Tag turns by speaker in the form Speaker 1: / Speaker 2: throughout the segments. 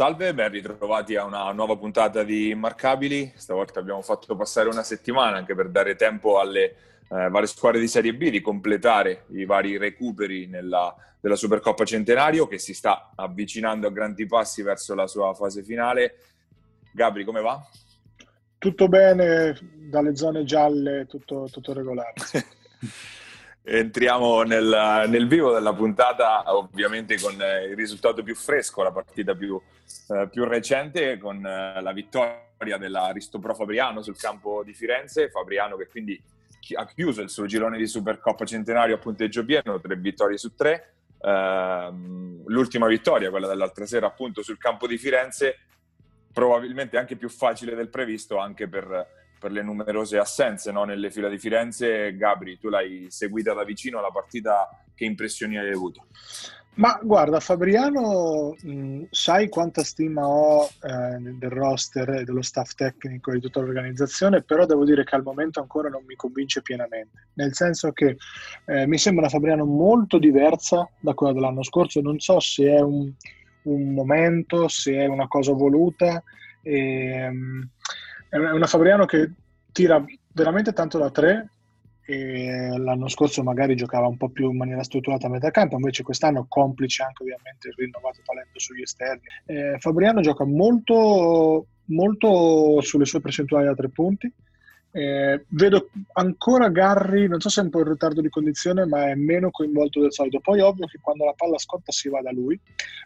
Speaker 1: Salve, ben ritrovati a una nuova puntata di Immarcabili. Stavolta abbiamo fatto passare una settimana anche per dare tempo alle eh, varie squadre di Serie B di completare i vari recuperi nella, della Supercoppa Centenario che si sta avvicinando a grandi passi verso la sua fase finale. Gabri, come va?
Speaker 2: Tutto bene, dalle zone gialle, tutto, tutto regolare.
Speaker 1: Entriamo nel, nel, vivo della puntata, ovviamente con eh, il risultato più fresco, la partita più, eh, più recente, con eh, la vittoria dell'Aristopro Fabriano sul campo di Firenze. Fabriano che quindi ha chiuso il suo girone di Supercoppa Centenario a punteggio pieno, tre vittorie su tre. Uh, l'ultima vittoria, quella dell'altra sera, appunto sul campo di Firenze, probabilmente anche più facile del previsto, anche per per le numerose assenze no? nelle fila di Firenze. Gabri, tu l'hai seguita da vicino la partita, che impressioni hai avuto?
Speaker 2: Ma guarda, Fabriano, mh, sai quanta stima ho eh, del roster e dello staff tecnico di tutta l'organizzazione, però devo dire che al momento ancora non mi convince pienamente, nel senso che eh, mi sembra Fabriano molto diversa da quella dell'anno scorso, non so se è un, un momento, se è una cosa voluta. E, ehm, è una Fabriano che tira veramente tanto da tre l'anno scorso magari giocava un po' più in maniera strutturata a metà campo, invece quest'anno complice anche ovviamente il rinnovato talento sugli esterni. Eh, Fabriano gioca molto, molto sulle sue percentuali da tre punti, eh, vedo ancora Garry, non so se è un po' in ritardo di condizione, ma è meno coinvolto del solito. Poi ovvio che quando la palla scotta si va da lui,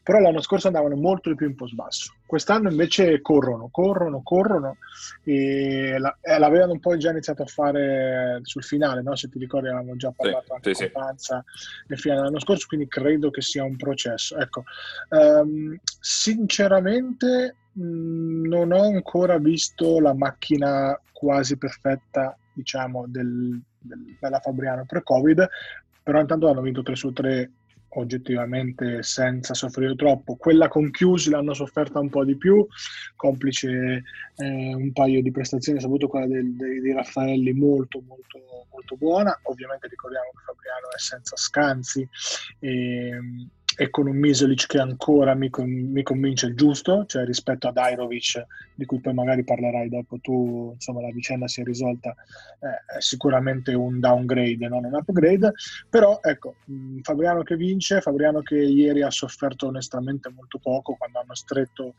Speaker 2: però l'anno scorso andavano molto di più in post basso. Quest'anno invece corrono, corrono, corrono e la, eh, l'avevano un po' già iniziato a fare sul finale, no? se ti ricordi avevamo già parlato sì, anche sì, Panza nel finale dell'anno scorso, quindi credo che sia un processo. Ecco, um, sinceramente non ho ancora visto la macchina quasi perfetta, diciamo, del, del, della Fabriano pre-Covid, però intanto hanno vinto 3 su 3 oggettivamente senza soffrire troppo. Quella con Chiusi l'hanno sofferta un po' di più, complice eh, un paio di prestazioni, soprattutto quella del, de, di Raffaelli molto molto molto buona. Ovviamente ricordiamo che Fabriano è senza scansi e, e con un Misolic che ancora mi, mi, convince il giusto, cioè rispetto ad Airovic, di cui poi magari parlerai dopo tu, insomma la vicenda si è risolta, eh, è sicuramente un downgrade, non un upgrade, però ecco, mh, Fabriano che vince, Fabriano che ieri ha sofferto onestamente molto poco quando hanno stretto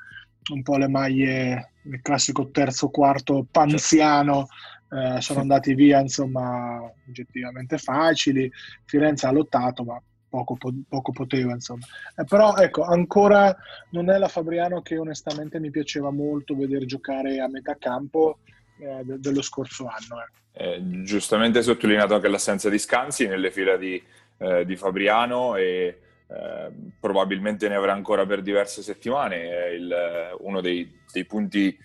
Speaker 2: un po' le maglie, il classico terzo quarto panziano, eh, sono andati via insomma oggettivamente facili, Firenze ha lottato ma poco, poco poteva, insomma. Eh, però ecco, ancora non è la Fabriano che onestamente mi piaceva molto vedere giocare a metà campo eh, de- dello scorso anno.
Speaker 1: Eh. eh giustamente sottolineato anche l'assenza di Scanzi nelle file di, eh, di Fabriano e eh, probabilmente ne avrà ancora per diverse settimane. È il, uno dei, dei punti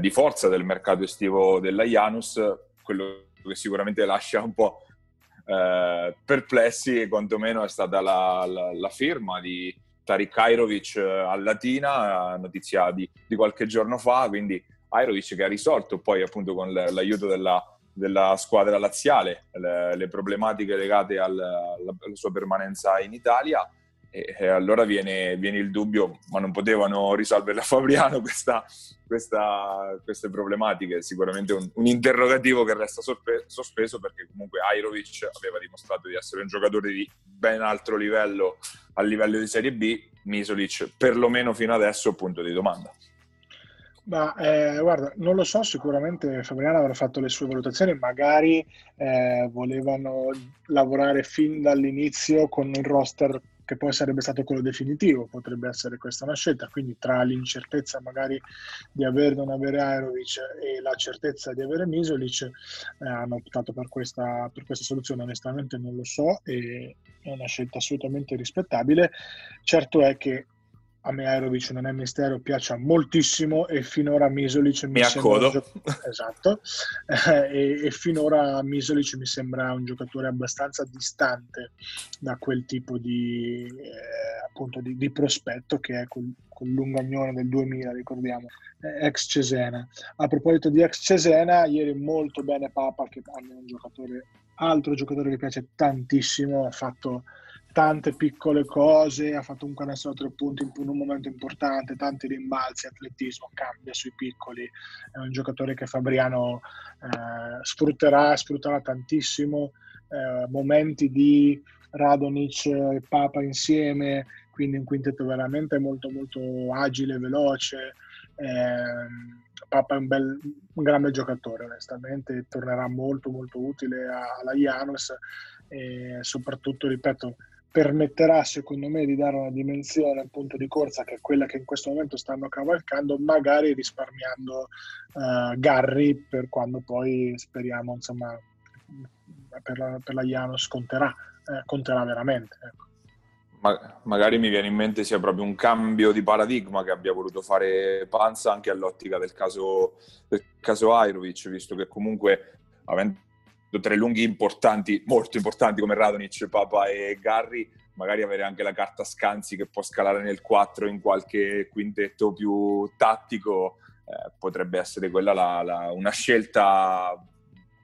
Speaker 1: di forza del mercato estivo della Janus, quello che sicuramente lascia un po' eh, perplessi, quantomeno è stata la, la, la firma di Tarik Airovic eh, a Latina, notizia di, di, qualche giorno fa, quindi Airovic che ha risolto poi appunto con l'aiuto della, della squadra laziale le, le problematiche legate al, alla, alla sua permanenza in Italia e, e allora viene, viene, il dubbio, ma non potevano risolvere a Fabriano questa, questa, queste problematiche? Sicuramente un, un interrogativo che resta sorpe- sospeso perché comunque Airovic aveva dimostrato di essere un giocatore di ben altro livello a livello di Serie B, Misolic perlomeno fino adesso punto di domanda.
Speaker 2: Ma eh, guarda, non lo so, sicuramente Fabriano avrà fatto le sue valutazioni, magari eh, volevano lavorare fin dall'inizio con il roster che poi sarebbe stato quello definitivo, potrebbe essere questa una scelta, quindi tra l'incertezza magari di avere o non avere Aerovic e la certezza di avere Misolic eh, hanno optato per questa, per questa soluzione, onestamente non lo so è una scelta assolutamente rispettabile, certo è che a me Aerovic non è mistero, piace moltissimo e finora Misolic
Speaker 1: mi, mi sembra gio-
Speaker 2: esatto, e, e, finora Misolic mi sembra un giocatore abbastanza distante da quel tipo di, eh, appunto di, di, prospetto che è quel, quel lungagnone del 2000, ricordiamo, eh, ex Cesena. A proposito di ex Cesena, ieri molto bene Papa che è un giocatore, altro giocatore che piace tantissimo, ha fatto tante piccole cose, ha fatto un canestro da tre punti in un momento importante, tanti rimbalzi, atletismo, cambia sui piccoli, è un giocatore che Fabriano eh, sfrutterà, sfrutterà tantissimo, eh, momenti di Radonic e Papa insieme, quindi un quintetto veramente molto molto agile, veloce. Eh, Papa è un, bel, un grande giocatore, onestamente, tornerà molto molto utile alla Janus e soprattutto, ripeto, permetterà secondo me di dare una dimensione al punto di corsa che è quella che in questo momento stanno cavalcando, magari risparmiando uh, Garry per quando poi speriamo, insomma, per la, per la Janus conterà, eh, conterà veramente. Ecco.
Speaker 1: Ma, magari mi viene in mente sia proprio un cambio di paradigma che abbia voluto fare Panza anche all'ottica del caso, del caso Airovic, visto che comunque avendo tre lunghi importanti, molto importanti come Radonic, Papa e Garry, magari avere anche la carta Scanzi che può scalare nel 4 in qualche quintetto più tattico, eh, potrebbe essere quella la, la, una scelta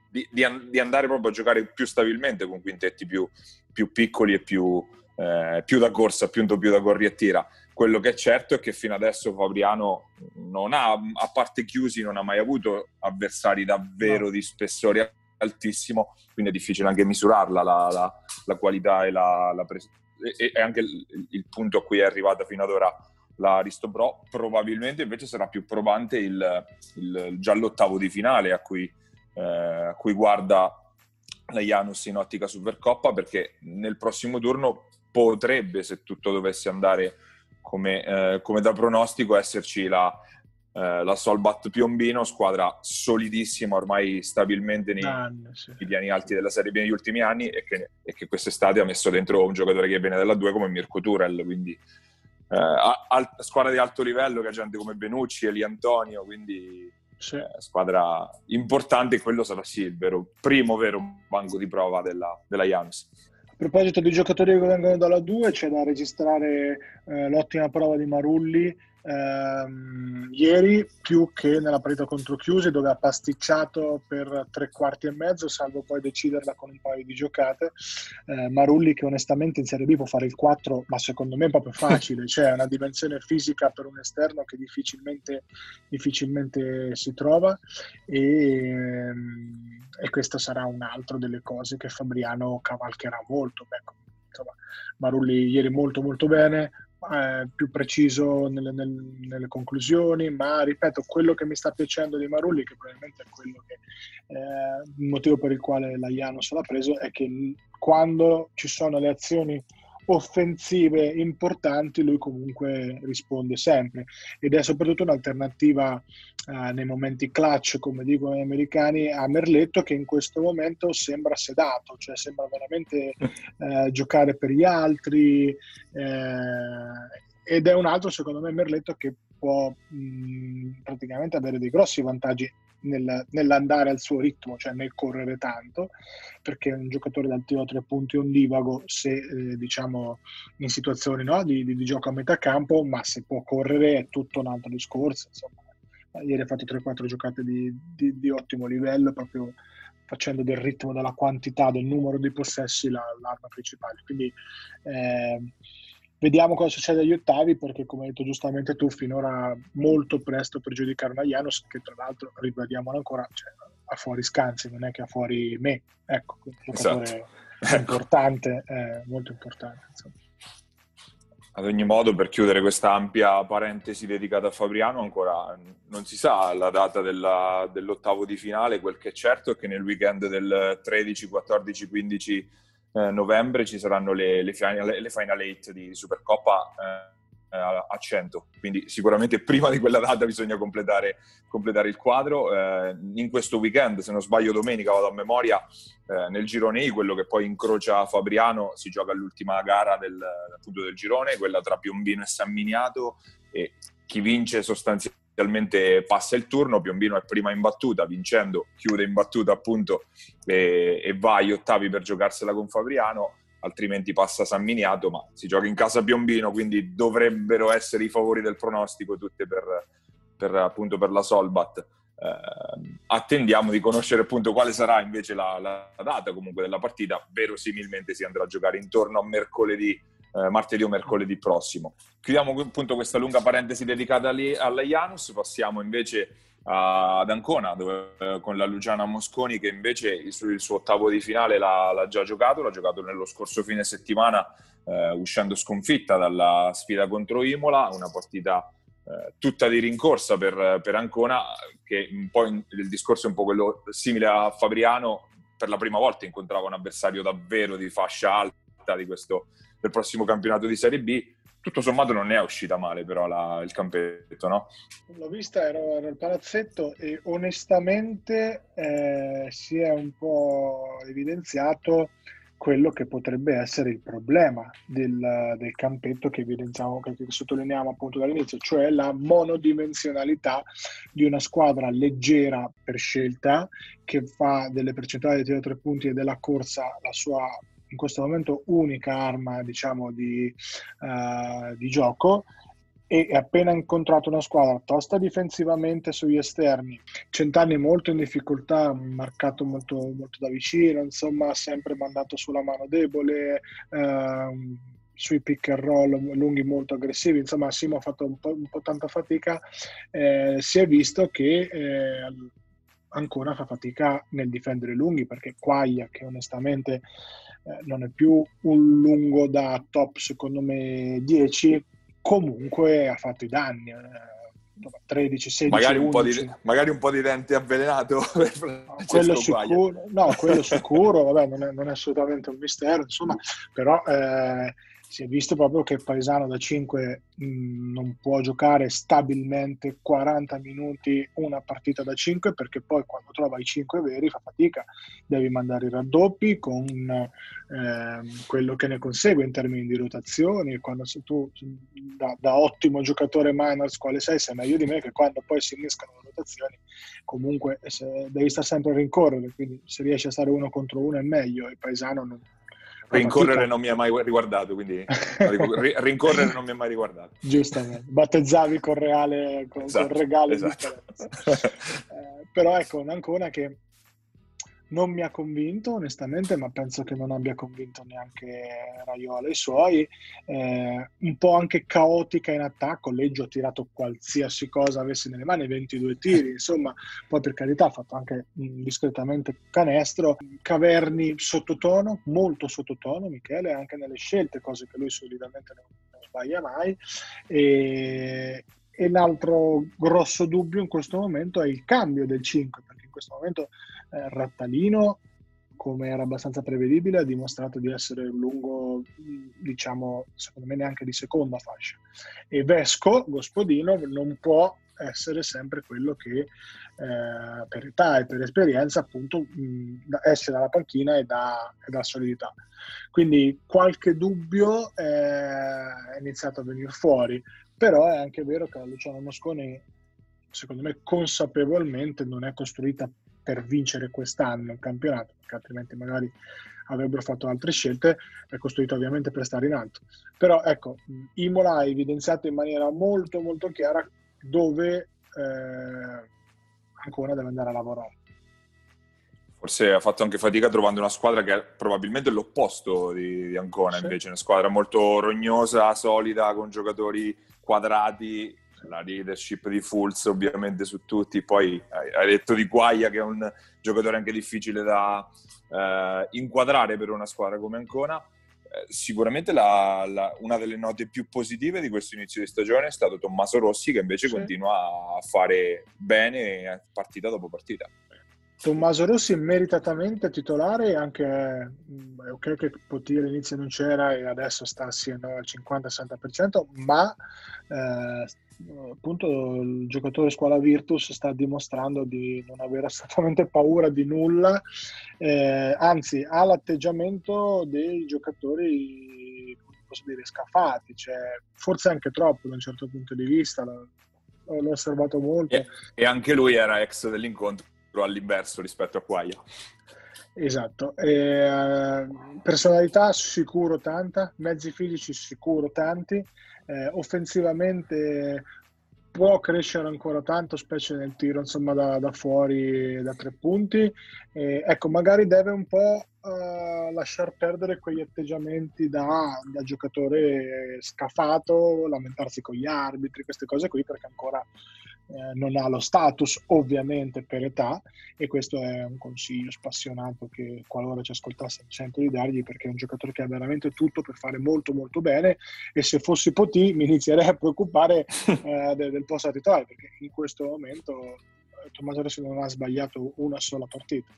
Speaker 1: di, di, di, andare proprio a giocare più stabilmente con quintetti più, più piccoli e più, eh, più da corsa, appunto più da corri e tira. Quello che è certo è che fino adesso Fabriano non ha, a parte chiusi, non ha mai avuto avversari davvero no. di spessore altissimo, quindi è difficile anche misurarla la, la, la qualità e, la, la pres- e, e anche il, il, punto a cui è arrivata fino ad ora la Aristobro. Probabilmente invece sarà più probante il, il, già l'ottavo di finale a cui, eh, a cui guarda la Janus in ottica Supercoppa perché nel prossimo turno potrebbe, se tutto dovesse andare come, eh, come da pronostico, esserci la, eh, la Solbat Piombino, squadra solidissima ormai stabilmente nei anni, sì. piani alti della Serie B negli ultimi anni e che, e che, quest'estate ha messo dentro un giocatore che viene dalla 2 come Mirko Turel, quindi eh, al, squadra di alto livello che ha gente come Benucci, Eli Antonio, quindi sì. eh, squadra importante, quello sarà sì il vero, primo vero banco di prova della, della Janus.
Speaker 2: A proposito di giocatori che vengono dalla 2, c'è da registrare eh, l'ottima prova di Marulli ehm, ieri più che nella partita contro Chiusi dove ha pasticciato per tre quarti e mezzo salvo poi deciderla con un paio di giocate. Eh, Marulli che onestamente in Serie B può fare il 4 ma secondo me è proprio facile. Cioè una dimensione fisica per un esterno che difficilmente, difficilmente si trova. E, ehm, e questa sarà un'altra delle cose che Fabriano cavalcherà molto. Beh, insomma, Marulli ieri molto molto bene eh, più preciso nelle, nelle, nelle, conclusioni, ma ripeto, quello che mi sta piacendo di Marulli, che probabilmente è quello che eh, il motivo per il quale la Janus l'ha preso, è che quando ci sono le azioni offensive importanti, lui comunque risponde sempre. Ed è soprattutto un'alternativa eh, nei momenti clutch, come dicono gli americani, a Merletto che in questo momento sembra sedato, cioè sembra veramente eh, giocare per gli altri eh, ed è un altro secondo me Merletto che può mh, praticamente avere dei grossi vantaggi nel, nell'andare al suo ritmo, cioè nel correre tanto, perché un giocatore dal tiro a tre punti ondivago se eh, diciamo in situazioni no, di, di, di, gioco a metà campo, ma se può correre è tutto un altro discorso. Insomma. Ieri ha fatto 3-4 giocate di, di, di, ottimo livello, proprio facendo del ritmo, della quantità, del numero di possessi la, l'arma principale. Quindi eh, Vediamo cosa succede agli ottavi perché come hai detto giustamente tu finora molto presto per giudicare una Janus che tra l'altro ribadiamolo ancora cioè, a fuori scansi non è che a fuori me ecco un giocatore esatto. importante eh, molto importante insomma.
Speaker 1: Ad ogni modo, per chiudere questa ampia parentesi dedicata a Fabriano, ancora non si sa la data della, dell'ottavo di finale. Quel che è certo è che nel weekend del 13, 14, 15 eh, novembre ci saranno le, le, final, le final eight di Supercoppa eh, a 100, quindi sicuramente prima di quella data bisogna completare, completare il quadro. Eh, in questo weekend, se non sbaglio domenica, vado a memoria, eh, nel girone I, quello che poi incrocia Fabriano, si gioca l'ultima gara del, appunto, del girone, quella tra Piombino e San Miniato, e chi vince sostanzialmente inizialmente passa il turno, Piombino è prima in battuta, vincendo chiude in battuta appunto e, e va agli ottavi per giocarsela con Fabriano, altrimenti passa San Miniato, ma si gioca in casa Piombino, quindi dovrebbero essere i favori del pronostico tutte per, per appunto per la Solbat. eh, attendiamo di conoscere appunto quale sarà invece la, la, data comunque della partita, verosimilmente si andrà a giocare intorno a mercoledì, eh, martedì o mercoledì prossimo. Chiudiamo appunto questa lunga parentesi dedicata alla Janus, passiamo invece ad Ancona dove, eh, con la Luciana Mosconi che invece il suo, il suo ottavo di finale l'ha, l'ha, già giocato, l'ha giocato nello scorso fine settimana eh, uscendo sconfitta dalla sfida contro Imola, una partita eh, tutta di rincorsa per, per, Ancona, che in, il discorso è un po' quello simile a Fabriano, per la prima volta incontrava un avversario davvero di fascia alta di questo, del prossimo campionato di Serie B. Tutto sommato non è uscita male però la, il campetto, no?
Speaker 2: L'ho vista, ero, ero al palazzetto e onestamente eh, si è un po' evidenziato quello che potrebbe essere il problema del, del campetto che evidenziamo, che, che sottolineiamo appunto dall'inizio, cioè la monodimensionalità di una squadra leggera per scelta che fa delle percentuali di tiro a tre punti e della corsa la sua in questo momento unica arma diciamo di, uh, di gioco e appena incontrato una squadra tosta difensivamente sugli esterni, Centanni molto in difficoltà, marcato molto, molto da vicino, insomma sempre mandato sulla mano debole, eh, sui pick and roll lunghi molto aggressivi, insomma Simo ha fatto un po', un po tanta fatica, eh, si è visto che eh, ancora fa fatica nel difendere lunghi perché Quaglia che onestamente eh, non è più un lungo da top secondo me 10 comunque ha fatto i danni. 13, 16,
Speaker 1: magari un, 11. Di, magari un po' di dente avvelenato
Speaker 2: no, quello sicuro, no, quello sicuro vabbè, non, è, non, è, assolutamente un mistero insomma, però eh, si è visto proprio che Paesano da 5 mh, mm, non può giocare stabilmente 40 minuti una partita da 5 perché poi quando trova i 5 veri fa fatica, devi mandare i raddoppi con eh, quello che ne consegue in termini di rotazioni, quando sei tu da, da, ottimo giocatore minors quale sei, sei meglio di me che quando poi si innescano le rotazioni comunque devi stare sempre a rincorrere, quindi se riesci a stare uno contro uno è meglio e Paesano non
Speaker 1: Rincorrere non mi ha mai riguardato, quindi rincorrere non mi ha mai riguardato.
Speaker 2: Giustamente, battezzavi con reale, con, esatto, con regale esatto. eh, però ecco, un'ancona che non mi ha convinto onestamente, ma penso che non abbia convinto neanche Raiola e i suoi. Eh, un po' anche caotica in attacco. Leggio ha tirato qualsiasi cosa avesse nelle mani, 22 tiri, insomma, poi per carità ha fatto anche discretamente canestro. Caverni sottotono, molto sottotono, Michele, anche nelle scelte, cose che lui solitamente non, non sbaglia mai. E, e l'altro grosso dubbio in questo momento è il cambio del 5, perché in questo momento eh, Rattalino, come era abbastanza prevedibile, ha dimostrato di essere un lungo, diciamo, secondo me neanche di seconda fascia. E Vesco, Gospodino, non può essere sempre quello che eh, per età e per esperienza appunto mh, esce dalla panchina e dà, e dà solidità. Quindi qualche dubbio eh, è iniziato a venire fuori, però è anche vero che la Luciano Mosconi secondo me consapevolmente non è costruita per vincere quest'anno il campionato, perché altrimenti magari avrebbero fatto altre scelte, è costruito ovviamente per stare in alto. Però ecco, Imola ha evidenziato in maniera molto molto chiara dove eh, Ancona deve andare a lavorare.
Speaker 1: Forse ha fatto anche fatica trovando una squadra che è probabilmente l'opposto di, di Ancona, sì. invece una squadra molto rognosa, solida, con giocatori quadrati, la leadership di Fulz ovviamente su tutti, poi hai detto di Guaia che è un giocatore anche difficile da eh, inquadrare per una squadra come Ancona. Eh, sicuramente la, la, una delle note più positive di questo inizio di stagione è stato Tommaso Rossi che invece sì. continua a fare bene partita dopo partita.
Speaker 2: Tommaso Rossi meritatamente titolare, anche è ok che Potti all'inizio non c'era e adesso sta assieme al 50-60%, ma eh, appunto il giocatore squadra Virtus sta dimostrando di non avere assolutamente paura di nulla, eh, anzi ha l'atteggiamento dei giocatori, posso dire, scafati, cioè, forse anche troppo da un certo punto di vista, l'ho, l'ho osservato molto.
Speaker 1: E, e anche lui era ex dell'incontro all'inverso rispetto a Quaia.
Speaker 2: Esatto, eh, personalità sicuro tanta, mezzi fisici sicuro tanti, eh, offensivamente può crescere ancora tanto, specie nel tiro insomma, da, da fuori da tre punti. E, ecco, magari deve un po' uh, lasciar perdere quegli atteggiamenti da, da, giocatore scafato, lamentarsi con gli arbitri, queste cose qui, perché ancora eh, non ha lo status ovviamente per età e questo è un consiglio spassionato che qualora ci ascoltasse sento di dargli perché è un giocatore che ha veramente tutto per fare molto molto bene e se fossi Poti mi inizierei a preoccupare eh, del, del posto titolare perché in questo momento eh, Tommaso Rossi non ha sbagliato una sola partita.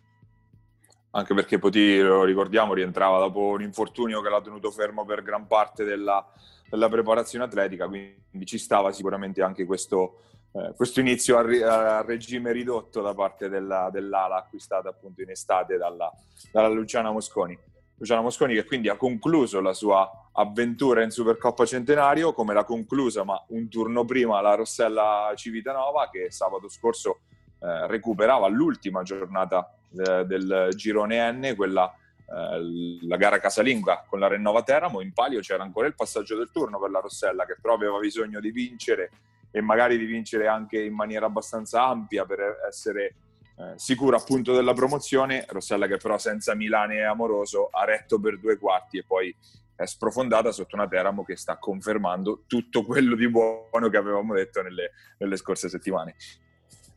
Speaker 1: Anche perché Poti, lo ricordiamo, rientrava dopo un infortunio che l'ha tenuto fermo per gran parte della, della preparazione atletica, quindi ci stava sicuramente anche questo, eh, questo inizio a, a, regime ridotto da parte della, dell'ala acquistata appunto in estate dalla, dalla Luciana Mosconi. Luciana Mosconi che quindi ha concluso la sua avventura in Supercoppa Centenario, come l'ha conclusa ma un turno prima la Rossella Civitanova che sabato scorso eh, recuperava l'ultima giornata eh, del girone N, quella eh, la gara casalinga con la Rennova Teramo, in palio c'era ancora il passaggio del turno per la Rossella che però aveva bisogno di vincere e magari di vincere anche in maniera abbastanza ampia per essere eh, sicuro appunto della promozione. Rossella che però senza Milane e Amoroso ha retto per due quarti e poi è sprofondata sotto una Teramo che sta confermando tutto quello di buono che avevamo detto nelle, nelle scorse settimane.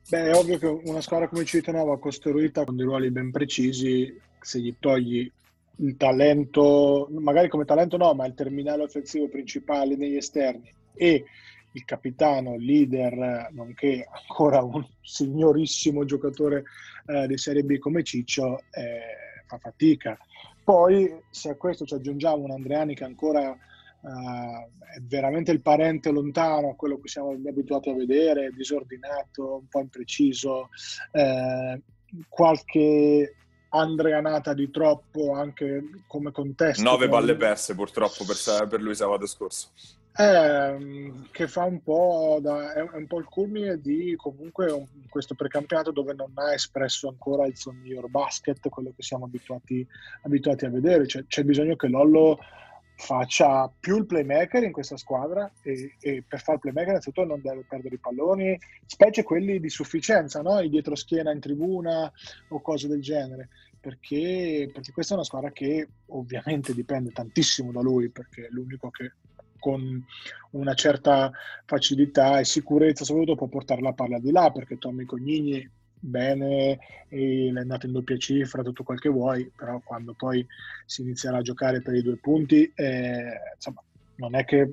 Speaker 2: Beh, è ovvio che una squadra come Civitanova costruita con dei ruoli ben precisi, se gli togli il talento, magari come talento no, ma il terminale offensivo principale negli esterni e il capitano, il leader, nonché ancora un signorissimo giocatore eh, di Serie B come Ciccio, eh, fa fatica. Poi se a questo ci aggiungiamo un Andreani che ancora eh, è veramente il parente lontano a quello che siamo abituati a vedere, disordinato, un po' impreciso, eh, qualche andreanata di troppo anche come contesto.
Speaker 1: Nove balle perse purtroppo per, per lui sabato scorso.
Speaker 2: Eh, che fa un po' da, è un po' il culmine di comunque un, questo precampionato dove non ha espresso ancora il suo miglior basket, quello che siamo abituati, abituati a vedere. Cioè, c'è bisogno che Lollo faccia più il playmaker in questa squadra e, e, per fare il playmaker innanzitutto non deve perdere i palloni, specie quelli di sufficienza, no? i dietro schiena in tribuna o cose del genere, perché, perché questa è una squadra che ovviamente dipende tantissimo da lui, perché è l'unico che con una certa facilità e sicurezza soprattutto può portare la palla di là, perché Tommy Cognini bene è andato in doppia cifra, tutto quel che vuoi, però quando poi si inizierà a giocare per i due punti, eh, insomma, non è che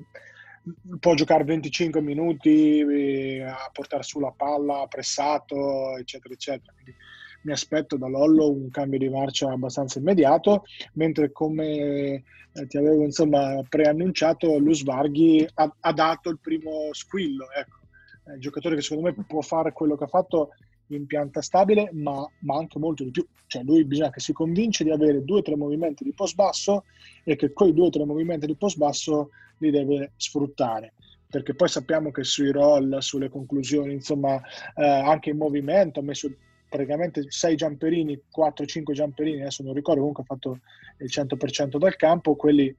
Speaker 2: può giocare 25 minuti eh, a portare su la palla, pressato, eccetera, eccetera. Quindi mi aspetto da Lollo un cambio di marcia abbastanza immediato, mentre come eh, ti avevo insomma preannunciato, Lusvarghi ha, ha dato il primo squillo, ecco. È un giocatore che secondo me può fare quello che ha fatto in pianta stabile, ma, ma, anche molto di più. Cioè lui bisogna che si convince di avere due o tre movimenti di post basso e che quei due o tre movimenti di post basso li deve sfruttare. Perché poi sappiamo che sui roll, sulle conclusioni, insomma, eh, anche in movimento, ha messo praticamente 6 giamperini, 4-5 giamperini, adesso non ricordo, comunque ha fatto il 100% dal campo, quelli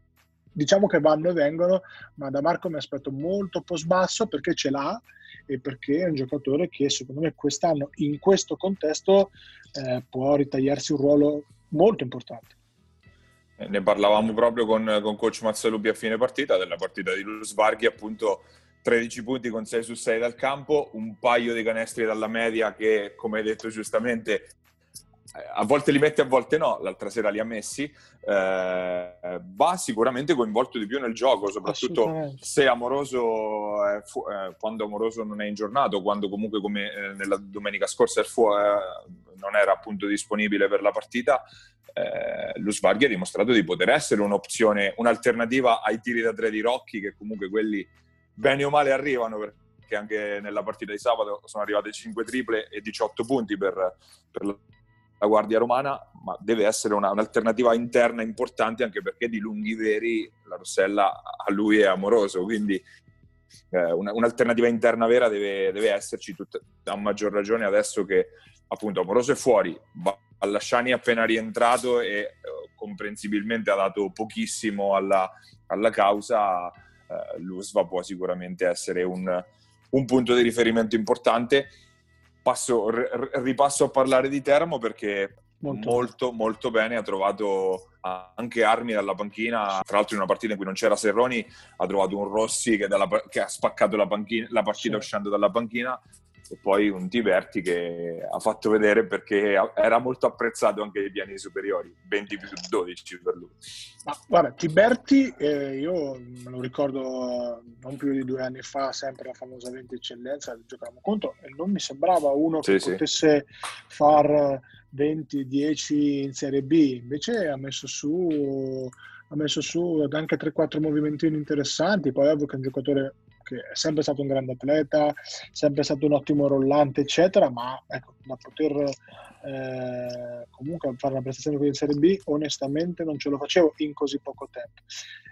Speaker 2: diciamo che vanno e vengono, ma da Marco mi aspetto molto post basso perché ce l'ha e perché è un giocatore che secondo me quest'anno in questo contesto eh, può ritagliarsi un ruolo molto importante.
Speaker 1: Eh, ne parlavamo proprio con, con coach Mazzalupi a fine partita, della partita di Luz Varghi, appunto 13 punti con 6 su 6 dal campo, un paio di canestri dalla media che, come hai detto giustamente, a volte li mette, a volte no, l'altra sera li ha messi, eh, va sicuramente coinvolto di più nel gioco, soprattutto se Amoroso, è fu- eh, quando Amoroso non è in giornato, quando comunque come eh, nella domenica scorsa fu- eh, non era appunto disponibile per la partita, eh, lo Svarghi ha dimostrato di poter essere un'opzione, un'alternativa ai tiri da tre di Rocchi, che comunque quelli bene o male arrivano, perché anche nella partita di sabato sono arrivate 5 triple e 18 punti per, per la Guardia Romana, ma deve essere una, un'alternativa interna importante anche perché di lunghi veri la Rossella a lui è amoroso, quindi eh, una, un'alternativa interna vera deve, deve esserci tutta, a maggior ragione adesso che appunto Amoroso è fuori, Ballasciani è appena rientrato e eh, comprensibilmente ha dato pochissimo alla, alla causa, eh, l'USVA può sicuramente essere un, un punto di riferimento importante. Passo, r- ripasso a parlare di Teramo perché molto. molto, molto bene, ha trovato anche armi dalla panchina, tra l'altro in una partita in cui non c'era Serroni ha trovato un Rossi che, dalla, che ha spaccato la, panchina, la partita sì. uscendo dalla panchina e poi un Tiberti che ha fatto vedere perché era molto apprezzato anche ai piani superiori, 20 più 12 per lui.
Speaker 2: Ma guarda, Tiberti, eh, io me lo ricordo non più di due anni fa, sempre la famosa 20 eccellenza, giocavamo contro, e non mi sembrava uno che sì, potesse far 20-10 in Serie B, invece ha messo su ha messo su anche 3-4 movimentini interessanti, poi ovvio che è un giocatore che è sempre stato un grande atleta, sempre stato un ottimo rollante, eccetera, ma ecco, da poter eh, comunque fare una prestazione così in Serie B, onestamente non ce lo facevo in così poco tempo.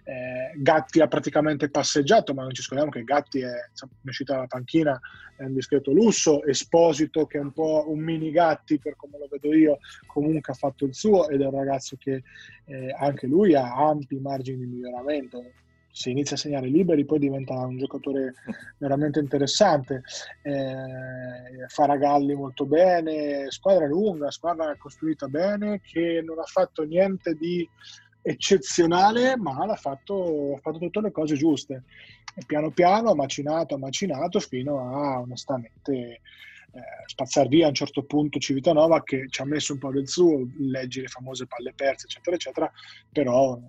Speaker 2: Eh, Gatti ha praticamente passeggiato, ma non ci scordiamo che Gatti è, è uscito dalla panchina, è un discreto lusso, Esposito che è un po' un mini Gatti per come lo vedo io, comunque ha fatto il suo ed è un ragazzo che eh, anche lui ha ampi margini di miglioramento se inizia a segnare liberi poi diventa un giocatore veramente interessante. Eh, Faragalli molto bene, squadra lunga, squadra costruita bene, che non ha fatto niente di eccezionale, ma ha fatto, ha fatto tutte le cose giuste. E piano piano ha macinato, ha macinato fino a onestamente eh, spazzare via a un certo punto Civitanova che ci ha messo un po' del suo, leggi le famose palle perse, eccetera, eccetera, però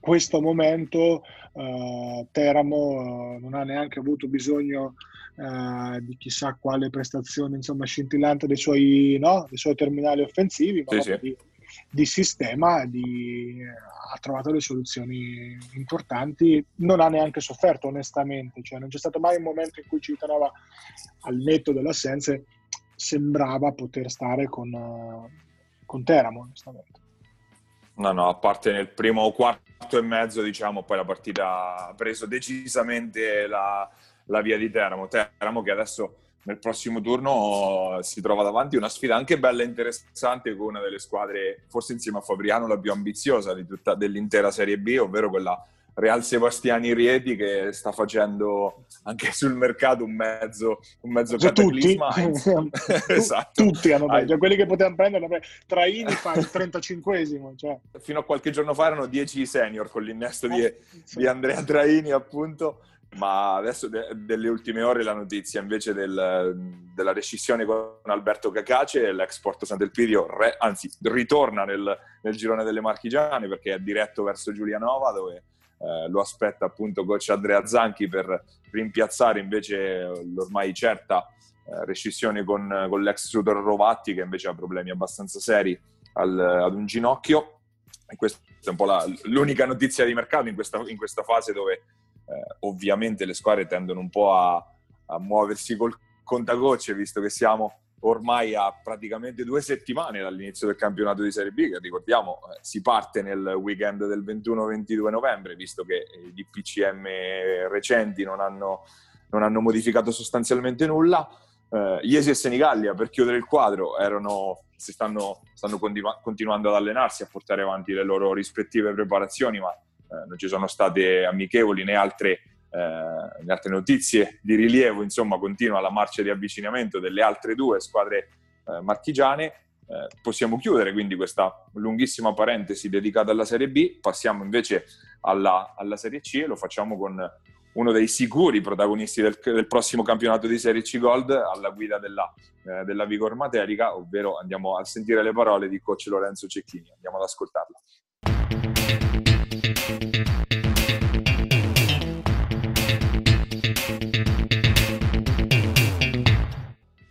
Speaker 2: questo momento uh, Teramo uh, non ha neanche avuto bisogno uh, di chissà quale prestazione insomma, scintillante dei suoi, no? dei suoi terminali offensivi, ma sì, sì. Di, di, sistema di, ha trovato le soluzioni importanti, non ha neanche sofferto onestamente, cioè, non c'è stato mai un momento in cui ci Civitanova al netto delle assenze sembrava poter stare con, con Teramo onestamente.
Speaker 1: No, no, a parte nel primo quarto e mezzo, diciamo, poi la partita ha preso decisamente la, la via di Teramo. Teramo che adesso nel prossimo turno si trova davanti una sfida anche bella e interessante con una delle squadre, forse insieme a Fabriano, la più ambiziosa tutta, dell'intera Serie B, ovvero quella Real Sebastiani Rieti che sta facendo anche sul mercato un mezzo, un mezzo
Speaker 2: cioè. Tutti. esatto. tutti hanno preso, cioè, quelli che potevano prendere, Traini fa il 35esimo. Cioè.
Speaker 1: Fino a qualche giorno fa erano 10 senior con l'innesto di, eh, di Andrea Traini appunto ma adesso de- delle ultime ore la notizia invece del, della rescissione con Alberto Cacace, l'ex Porto Sant'Elpidio, re- anzi ritorna nel, nel, girone delle marchigiane perché è diretto verso Giulianova dove eh, lo aspetta appunto coach Andrea Zanchi per rimpiazzare invece l'ormai certa eh, rescissione con, con, l'ex tutor Rovatti che invece ha problemi abbastanza seri al, ad un ginocchio. E questa è un po' la, l'unica notizia di mercato in questa, in questa fase dove eh, ovviamente le squadre tendono un po' a, a muoversi col contagocce visto che siamo ormai a praticamente due settimane dall'inizio del campionato di Serie B, che ricordiamo eh, si parte nel weekend del 21-22 novembre, visto che i DPCM recenti non hanno, non hanno modificato sostanzialmente nulla. Uh, Iesi e Senigallia per chiudere il quadro erano, si stanno, stanno continu- continuando ad allenarsi, a portare avanti le loro rispettive preparazioni, ma uh, non ci sono state amichevoli né altre eh, in altre notizie di rilievo, insomma, continua la marcia di avvicinamento delle altre due squadre eh, marchigiane. Eh, possiamo chiudere quindi questa lunghissima parentesi dedicata alla Serie B, passiamo invece alla, alla Serie C e lo facciamo con uno dei sicuri protagonisti del, del, prossimo campionato di Serie C Gold alla guida della, eh, della Vigor Materica, ovvero andiamo a sentire le parole di coach Lorenzo Cecchini. Andiamo ad ascoltarla.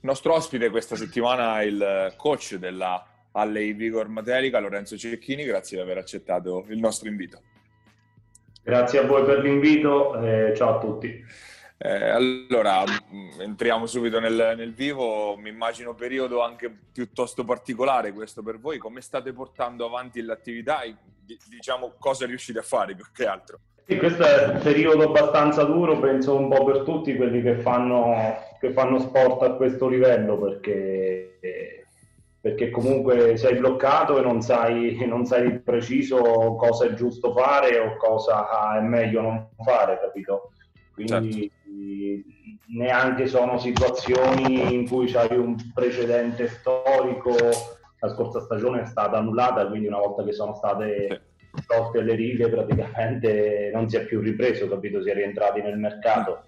Speaker 1: Nostro ospite questa settimana è il coach della Alley Vigor Materica, Lorenzo Cecchini, grazie di aver accettato il nostro invito.
Speaker 3: Grazie a voi per l'invito, eh, ciao a tutti.
Speaker 1: Eh, allora, mm, entriamo subito nel, nel, vivo, mi immagino periodo anche piuttosto particolare questo per voi, come state portando avanti l'attività e diciamo cosa riuscite a fare più che altro?
Speaker 3: Sì, questo è un periodo abbastanza duro, penso un po' per tutti quelli che fanno, che fanno sport a questo livello, perché, perché comunque sei bloccato e non sai, non sai preciso cosa è giusto fare o cosa è meglio non fare, capito? quindi certo. neanche sono situazioni in cui c'hai un precedente storico, la scorsa stagione è stata annullata, quindi una volta che sono state tolte le righe praticamente non si è più ripreso, capito? Si è rientrati nel mercato.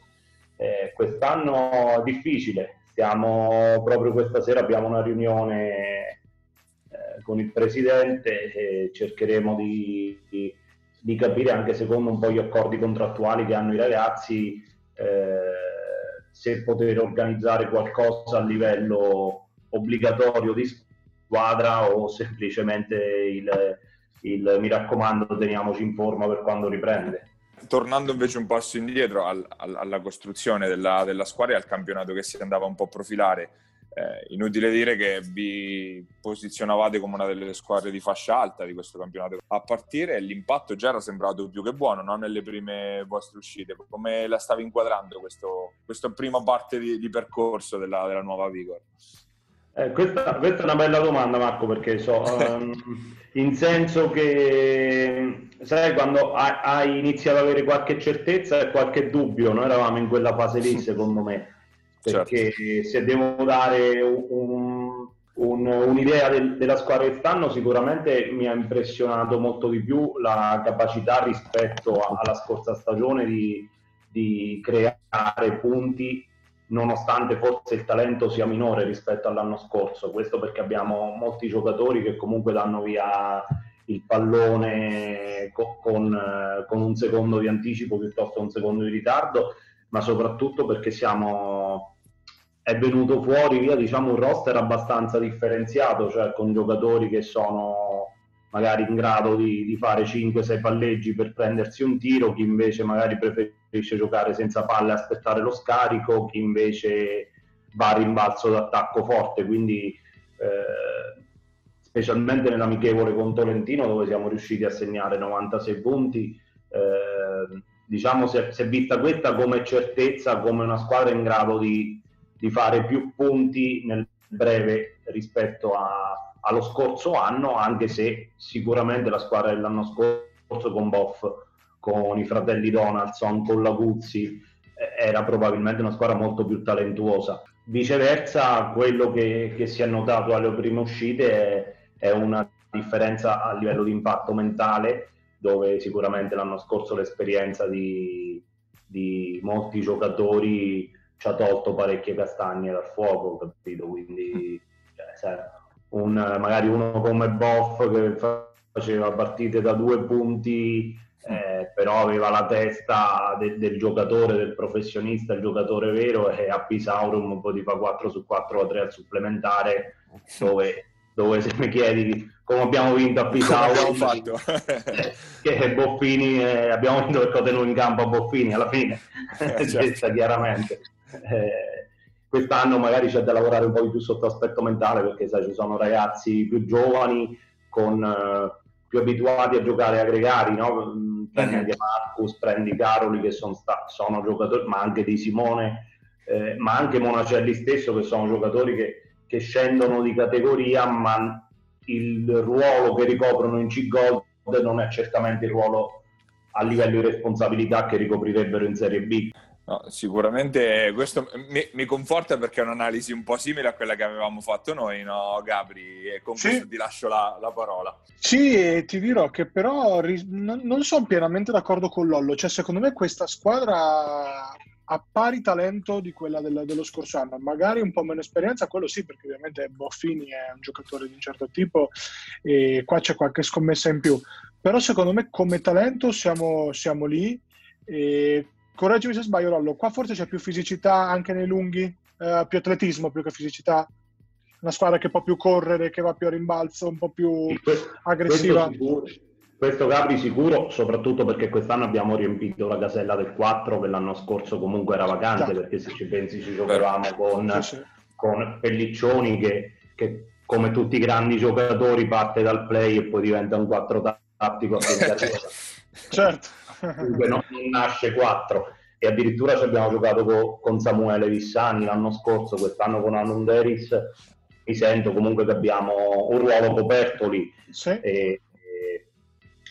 Speaker 3: Eh, quest'anno è difficile, stiamo proprio questa sera abbiamo una riunione eh, con il presidente e cercheremo di, di, di, capire anche secondo un po' gli accordi contrattuali che hanno i ragazzi eh, se poter organizzare qualcosa a livello obbligatorio di squadra o semplicemente il, il mi raccomando teniamoci in forma per quando riprende
Speaker 1: tornando invece un passo indietro al, al, alla costruzione della, della, squadra e al campionato che si andava un po' a profilare, eh, inutile dire che vi posizionavate come una delle squadre di fascia alta di questo campionato. A partire l'impatto già era sembrato più che buono no? nelle prime vostre uscite. Come la stavi inquadrando questa prima parte di, di percorso della, della nuova Vigor?
Speaker 3: Eh, questa, questa, è una bella domanda Marco perché so, um, in senso che sai quando hai, iniziato ad avere qualche certezza e qualche dubbio, noi eravamo in quella fase lì secondo me, perché certo. se devo dare un, un, un'idea del, della squadra quest'anno sicuramente mi ha impressionato molto di più la capacità rispetto alla scorsa stagione di, di creare punti nonostante forse il talento sia minore rispetto all'anno scorso. Questo perché abbiamo molti giocatori che comunque danno via il pallone con, con, un secondo di anticipo piuttosto che un secondo di ritardo, ma soprattutto perché siamo, è venuto fuori via diciamo, un roster abbastanza differenziato, cioè con giocatori che sono magari in grado di, di fare 5-6 palleggi per prendersi un tiro, chi invece magari preferisce giocare senza palle e aspettare lo scarico, chi invece va a rimbalzo d'attacco forte, quindi eh, specialmente nell'amichevole con Tolentino dove siamo riusciti a segnare 96 punti, eh, diciamo si è, si è, vista questa come certezza, come una squadra in grado di, di fare più punti nel breve rispetto a allo scorso anno, anche se sicuramente la squadra dell'anno scorso con Boff, con i fratelli Donaldson, con Laguzzi, eh, era probabilmente una squadra molto più talentuosa. Viceversa, quello che, che si è notato alle prime uscite è, è una differenza a livello di impatto mentale, dove sicuramente l'anno scorso l'esperienza di, di molti giocatori ci ha tolto parecchie castagne dal fuoco, capito? Quindi cioè, un, magari uno come Boff che faceva partite da due punti, eh, però aveva la testa de, del giocatore, del professionista, il giocatore vero, e a Pisaurum poi ti fa 4 su 4 o 3 al supplementare, dove, dove se mi chiedi come abbiamo vinto a Pisaurum, che Boffini, eh, abbiamo vinto perché ho tenuto in campo a Boffini alla fine, eh, certo. chiaramente. Eh, quest'anno magari c'è da lavorare un po' di più sotto aspetto mentale perché sai, ci sono ragazzi più giovani con, uh, più abituati a giocare aggregati, no? Mm, prendi anche Marcus, prendi Caroli che sono, sta- sono giocatori, ma anche di Simone, eh, ma anche Monacelli stesso che sono giocatori che, che scendono di categoria, ma il ruolo che ricoprono in C-Gold non è certamente il ruolo a livello di responsabilità che ricoprirebbero in Serie B.
Speaker 1: No, sicuramente questo mi, mi, conforta perché è un'analisi un po' simile a quella che avevamo fatto noi, no, Gabri? E con sì. questo ti lascio la, la, parola.
Speaker 2: Sì, e ti dirò che però ri- non, non, sono pienamente d'accordo con Lollo. Cioè, secondo me questa squadra ha pari talento di quella del, dello scorso anno. Magari un po' meno esperienza, quello sì, perché ovviamente Boffini è un giocatore di un certo tipo e qua c'è qualche scommessa in più. Però secondo me come talento siamo, siamo lì. E correggimi se sbaglio Rollo, qua forse c'è più fisicità anche nei lunghi, eh, più atletismo più che fisicità, una squadra che può più correre, che va più a rimbalzo, un po' più questo, aggressiva.
Speaker 3: Questo, sicuro, questo Gabri sicuro, soprattutto perché quest'anno abbiamo riempito la casella del 4 che l'anno scorso comunque era vacante, Già. perché se ci pensi ci giocavamo con, sì, sì. con Pelliccioni che, che, come tutti i grandi giocatori parte dal play e poi diventa un 4 tattico a
Speaker 2: certo
Speaker 3: comunque non, nasce 4 e addirittura ci abbiamo giocato co, con Samuele Vissani l'anno scorso, quest'anno con Anunderis mi sento comunque che abbiamo un ruolo coperto lì. Sì. e, e,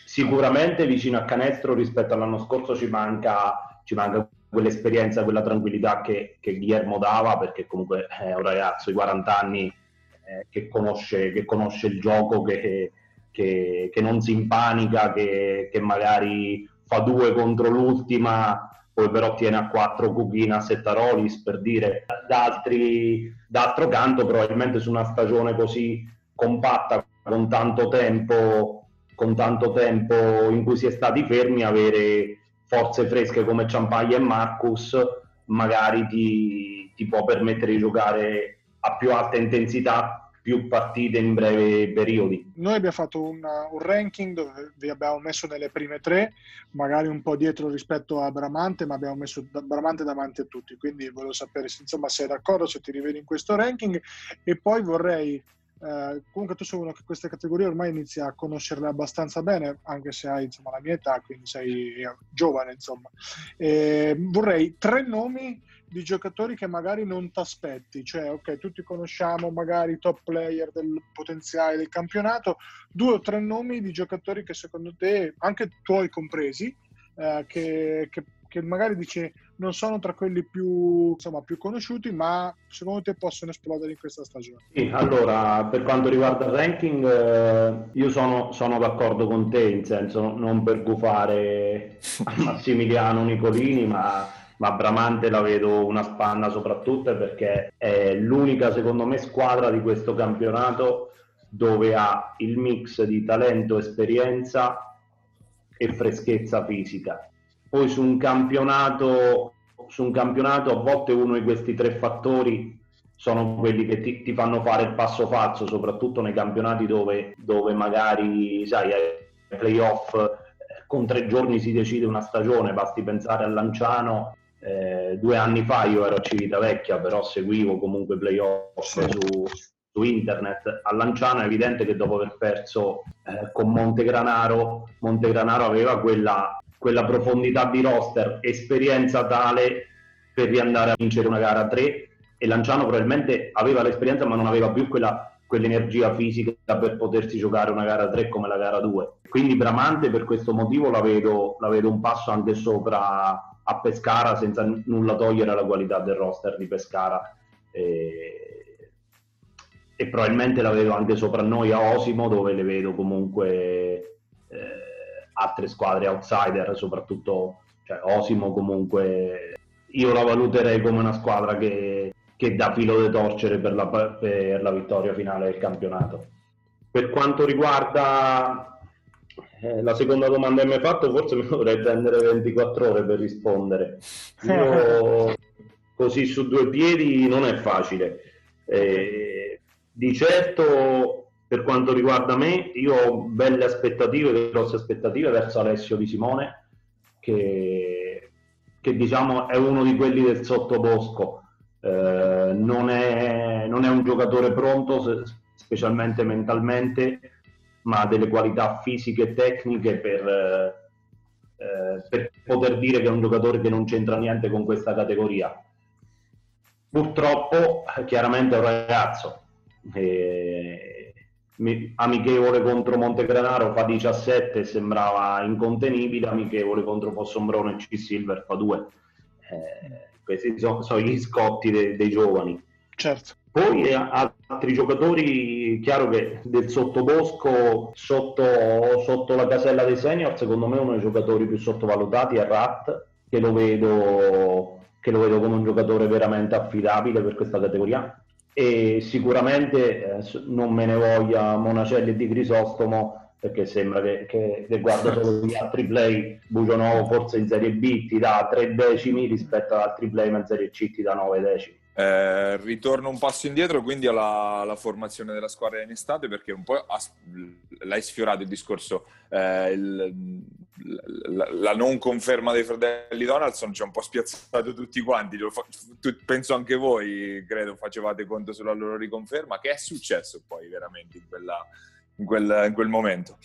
Speaker 3: sicuramente vicino a canestro rispetto all'anno scorso ci manca, ci manca quell'esperienza, quella tranquillità che, che Guillermo dava, perché comunque è un ragazzo di 40 anni eh, che, conosce, che, conosce, il gioco, che, che, non si impanica, che, magari fa due contro l'ultima, poi però tiene a quattro Cuginas e Tarolis per dire d'altro canto probabilmente su una stagione così compatta con tanto tempo con tanto tempo in cui si è stati fermi avere forze fresche come Ciampaglia e Marcus magari ti, ti può permettere di giocare a più alta intensità più partite in brevi periodi.
Speaker 2: Noi abbiamo fatto un, un, ranking dove vi abbiamo messo nelle prime tre, magari un po' dietro rispetto a Bramante, ma abbiamo messo Bramante davanti a tutti, quindi volevo sapere se insomma sei d'accordo, se ti rivedi in questo ranking e poi vorrei eh, comunque tu sei uno che queste categorie ormai inizia a conoscerle abbastanza bene, anche se hai insomma, la mia età, quindi sei giovane. Insomma. Eh, vorrei tre nomi di giocatori che magari non ti aspetti, cioè ok, tutti conosciamo magari i top player del potenziale del campionato, due o tre nomi di giocatori che secondo te, anche tuoi compresi, eh, che, che che magari dice non sono tra quelli più, insomma, più conosciuti, ma secondo te possono esplodere in questa stagione?
Speaker 3: Sì, allora, per quanto riguarda il ranking, eh, io sono, sono, d'accordo con te, in senso non per gufare a Massimiliano Nicolini, ma, ma Bramante la vedo una spanna soprattutto perché è l'unica, secondo me, squadra di questo campionato dove ha il mix di talento, esperienza e freschezza fisica poi su un campionato, su un campionato a volte uno di questi tre fattori sono quelli che ti, ti fanno fare il passo falso, soprattutto nei campionati dove, dove magari, sai, ai playoff con tre giorni si decide una stagione, basti pensare a Lanciano. Eh, due anni fa io ero a Civitavecchia, però seguivo comunque playoff sì. su, su, internet. A Lanciano è evidente che dopo aver perso eh, con Montegranaro, Montegranaro aveva quella quella profondità di roster, esperienza tale per riandare a vincere una gara 3 e Lanciano probabilmente aveva l'esperienza ma non aveva più quella, quell'energia fisica per potersi giocare una gara 3 come la gara 2. Quindi Bramante per questo motivo la vedo, la vedo un passo anche sopra a Pescara senza nulla togliere alla qualità del roster di Pescara. E, e probabilmente la vedo anche sopra noi a Osimo dove le vedo comunque... Eh, altre squadre outsider, soprattutto cioè, Osimo comunque io la valuterei come una squadra che, che dà filo di torcere per la, per la, vittoria finale del campionato. Per quanto riguarda eh, la seconda domanda che mi hai fatto, forse mi dovrei prendere 24 ore per rispondere. Io così su due piedi non è facile. Eh, di certo per quanto riguarda me, io ho belle aspettative, grosse aspettative verso Alessio Di Simone, che, che diciamo è uno di quelli del sottobosco. Eh, non, è, non, è, un giocatore pronto, specialmente mentalmente, ma delle qualità fisiche e tecniche per, eh, per poter dire che è un giocatore che non c'entra niente con questa categoria. Purtroppo, chiaramente è un ragazzo. Eh, amichevole contro Montegranaro fa 17 sembrava incontenibile, amichevole contro Fossombrone e C-Silver fa 2. Eh, questi sono, sono, gli scotti de, dei giovani.
Speaker 2: Certo.
Speaker 3: Poi eh, altri giocatori, chiaro che del sottobosco, sotto, sotto la casella dei senior, secondo me uno dei giocatori più sottovalutati è Rat, che lo vedo, che lo vedo come un giocatore veramente affidabile per questa categoria. E sicuramente eh, non me ne voglia Monacelli di Crisostomo perché sembra che, che, che guarda solo gli altri play Bucionovo forse in Serie B ti dà tre decimi rispetto ad altri play ma in Serie C ti dà nove decimi
Speaker 1: eh, ritorno un passo indietro quindi alla, alla, formazione della squadra in estate perché un po' has, l'hai sfiorato il discorso, eh, il, la, la, non conferma dei fratelli Donaldson ci ha un po' spiazzato tutti quanti, fa, tu, penso anche voi, credo, facevate conto sulla loro riconferma. Che è successo poi veramente in, quella, in, quel, in quel momento?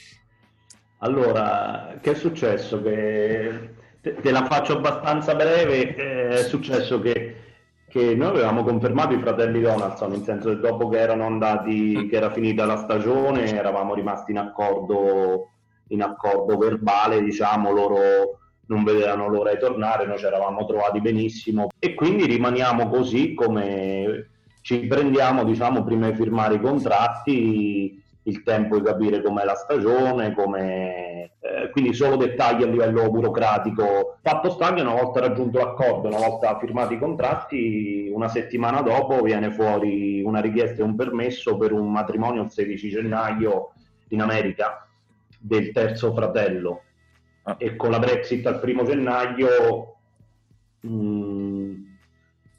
Speaker 3: Allora, che è successo? Che te, te la faccio abbastanza breve, è successo che che noi avevamo confermato i fratelli Donaldson, nel senso che dopo che erano andati, che era finita la stagione, eravamo rimasti in accordo, in accordo verbale, diciamo, loro, non vedevano l'ora di tornare, noi ci eravamo trovati benissimo. E quindi rimaniamo così come ci prendiamo diciamo prima di firmare i contratti il tempo di capire com'è la stagione, come, eh, quindi solo dettagli a livello burocratico. Fatto sta che una volta raggiunto l'accordo, una volta firmati i contratti, una settimana dopo viene fuori una richiesta e un permesso per un matrimonio il 16 gennaio in America del terzo fratello ah. e con la Brexit al primo gennaio mh, mm,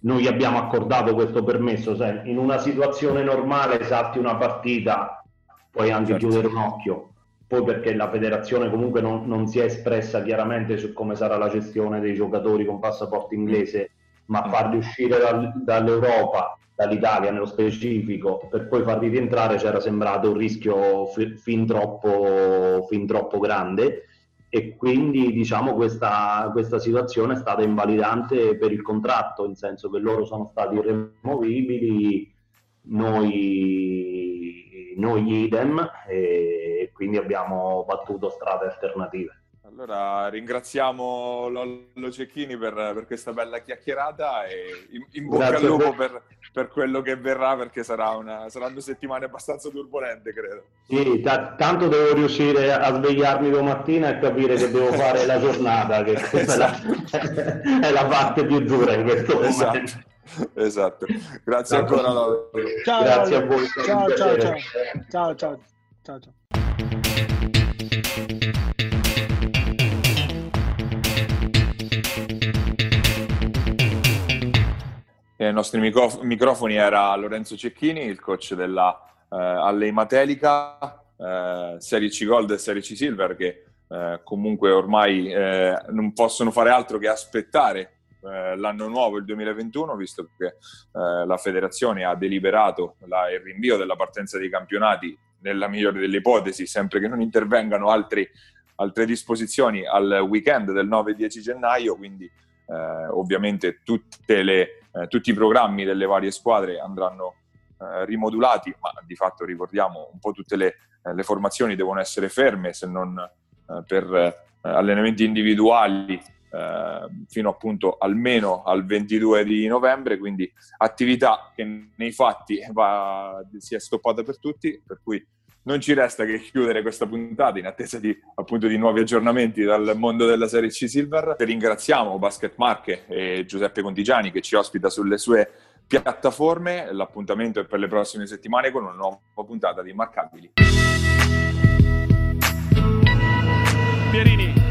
Speaker 3: noi abbiamo accordato questo permesso. Sai, in una situazione normale salti una partita puoi anche certo. chiudere un occhio. Poi perché la federazione comunque non, non, si è espressa chiaramente su come sarà la gestione dei giocatori con passaporto inglese, ma mm. farli uscire dal, dall'Europa, dall'Italia nello specifico, per poi farli rientrare c'era sembrato un rischio fi, fin, troppo, fin troppo grande e quindi diciamo questa, questa, situazione è stata invalidante per il contratto, nel senso che loro sono stati irremovibili, noi noi idem e quindi abbiamo battuto strade alternative.
Speaker 1: Allora ringraziamo Lollo Cecchini per, per, questa bella chiacchierata e in, in bocca Grazie al lupo per, per, quello che verrà perché sarà una, saranno settimane abbastanza turbolente credo.
Speaker 3: Sì, t- tanto devo riuscire a svegliarmi domattina e capire che devo fare la giornata, che esatto. è, la, è, la, parte più dura in questo esatto. momento
Speaker 1: esatto. Grazie ancora.
Speaker 2: Ciao, Grazie a voi. Ciao, ciao, ciao. Ciao, ciao. ciao, ciao.
Speaker 1: ai nostri microf- microfoni era Lorenzo Cecchini, il coach della eh, Alley Matelica, eh, Serie C Gold e Serie C Silver, che eh, comunque ormai eh, non possono fare altro che aspettare eh, l'anno nuovo, il 2021, visto che eh, la federazione ha deliberato la, il rinvio della partenza dei campionati nella migliore delle ipotesi, sempre che non intervengano altri, altre disposizioni al weekend del 9-10 gennaio, quindi eh, ovviamente le, eh, tutti i programmi delle varie squadre andranno eh, rimodulati, ma di fatto ricordiamo un po' tutte le, le formazioni devono essere ferme se non per allenamenti individuali eh, fino appunto almeno al 22 di novembre, quindi attività che nei fatti va, si è stoppata per tutti, per cui non ci resta che chiudere questa puntata in attesa di, appunto, di nuovi aggiornamenti dal mondo della Serie C Silver. Ringraziamo Basket Marche e Giuseppe Contigiani che ci ospita sulle sue piattaforme. L'appuntamento è per le prossime settimane con una nuova puntata di Immarcabili.
Speaker 4: Pierini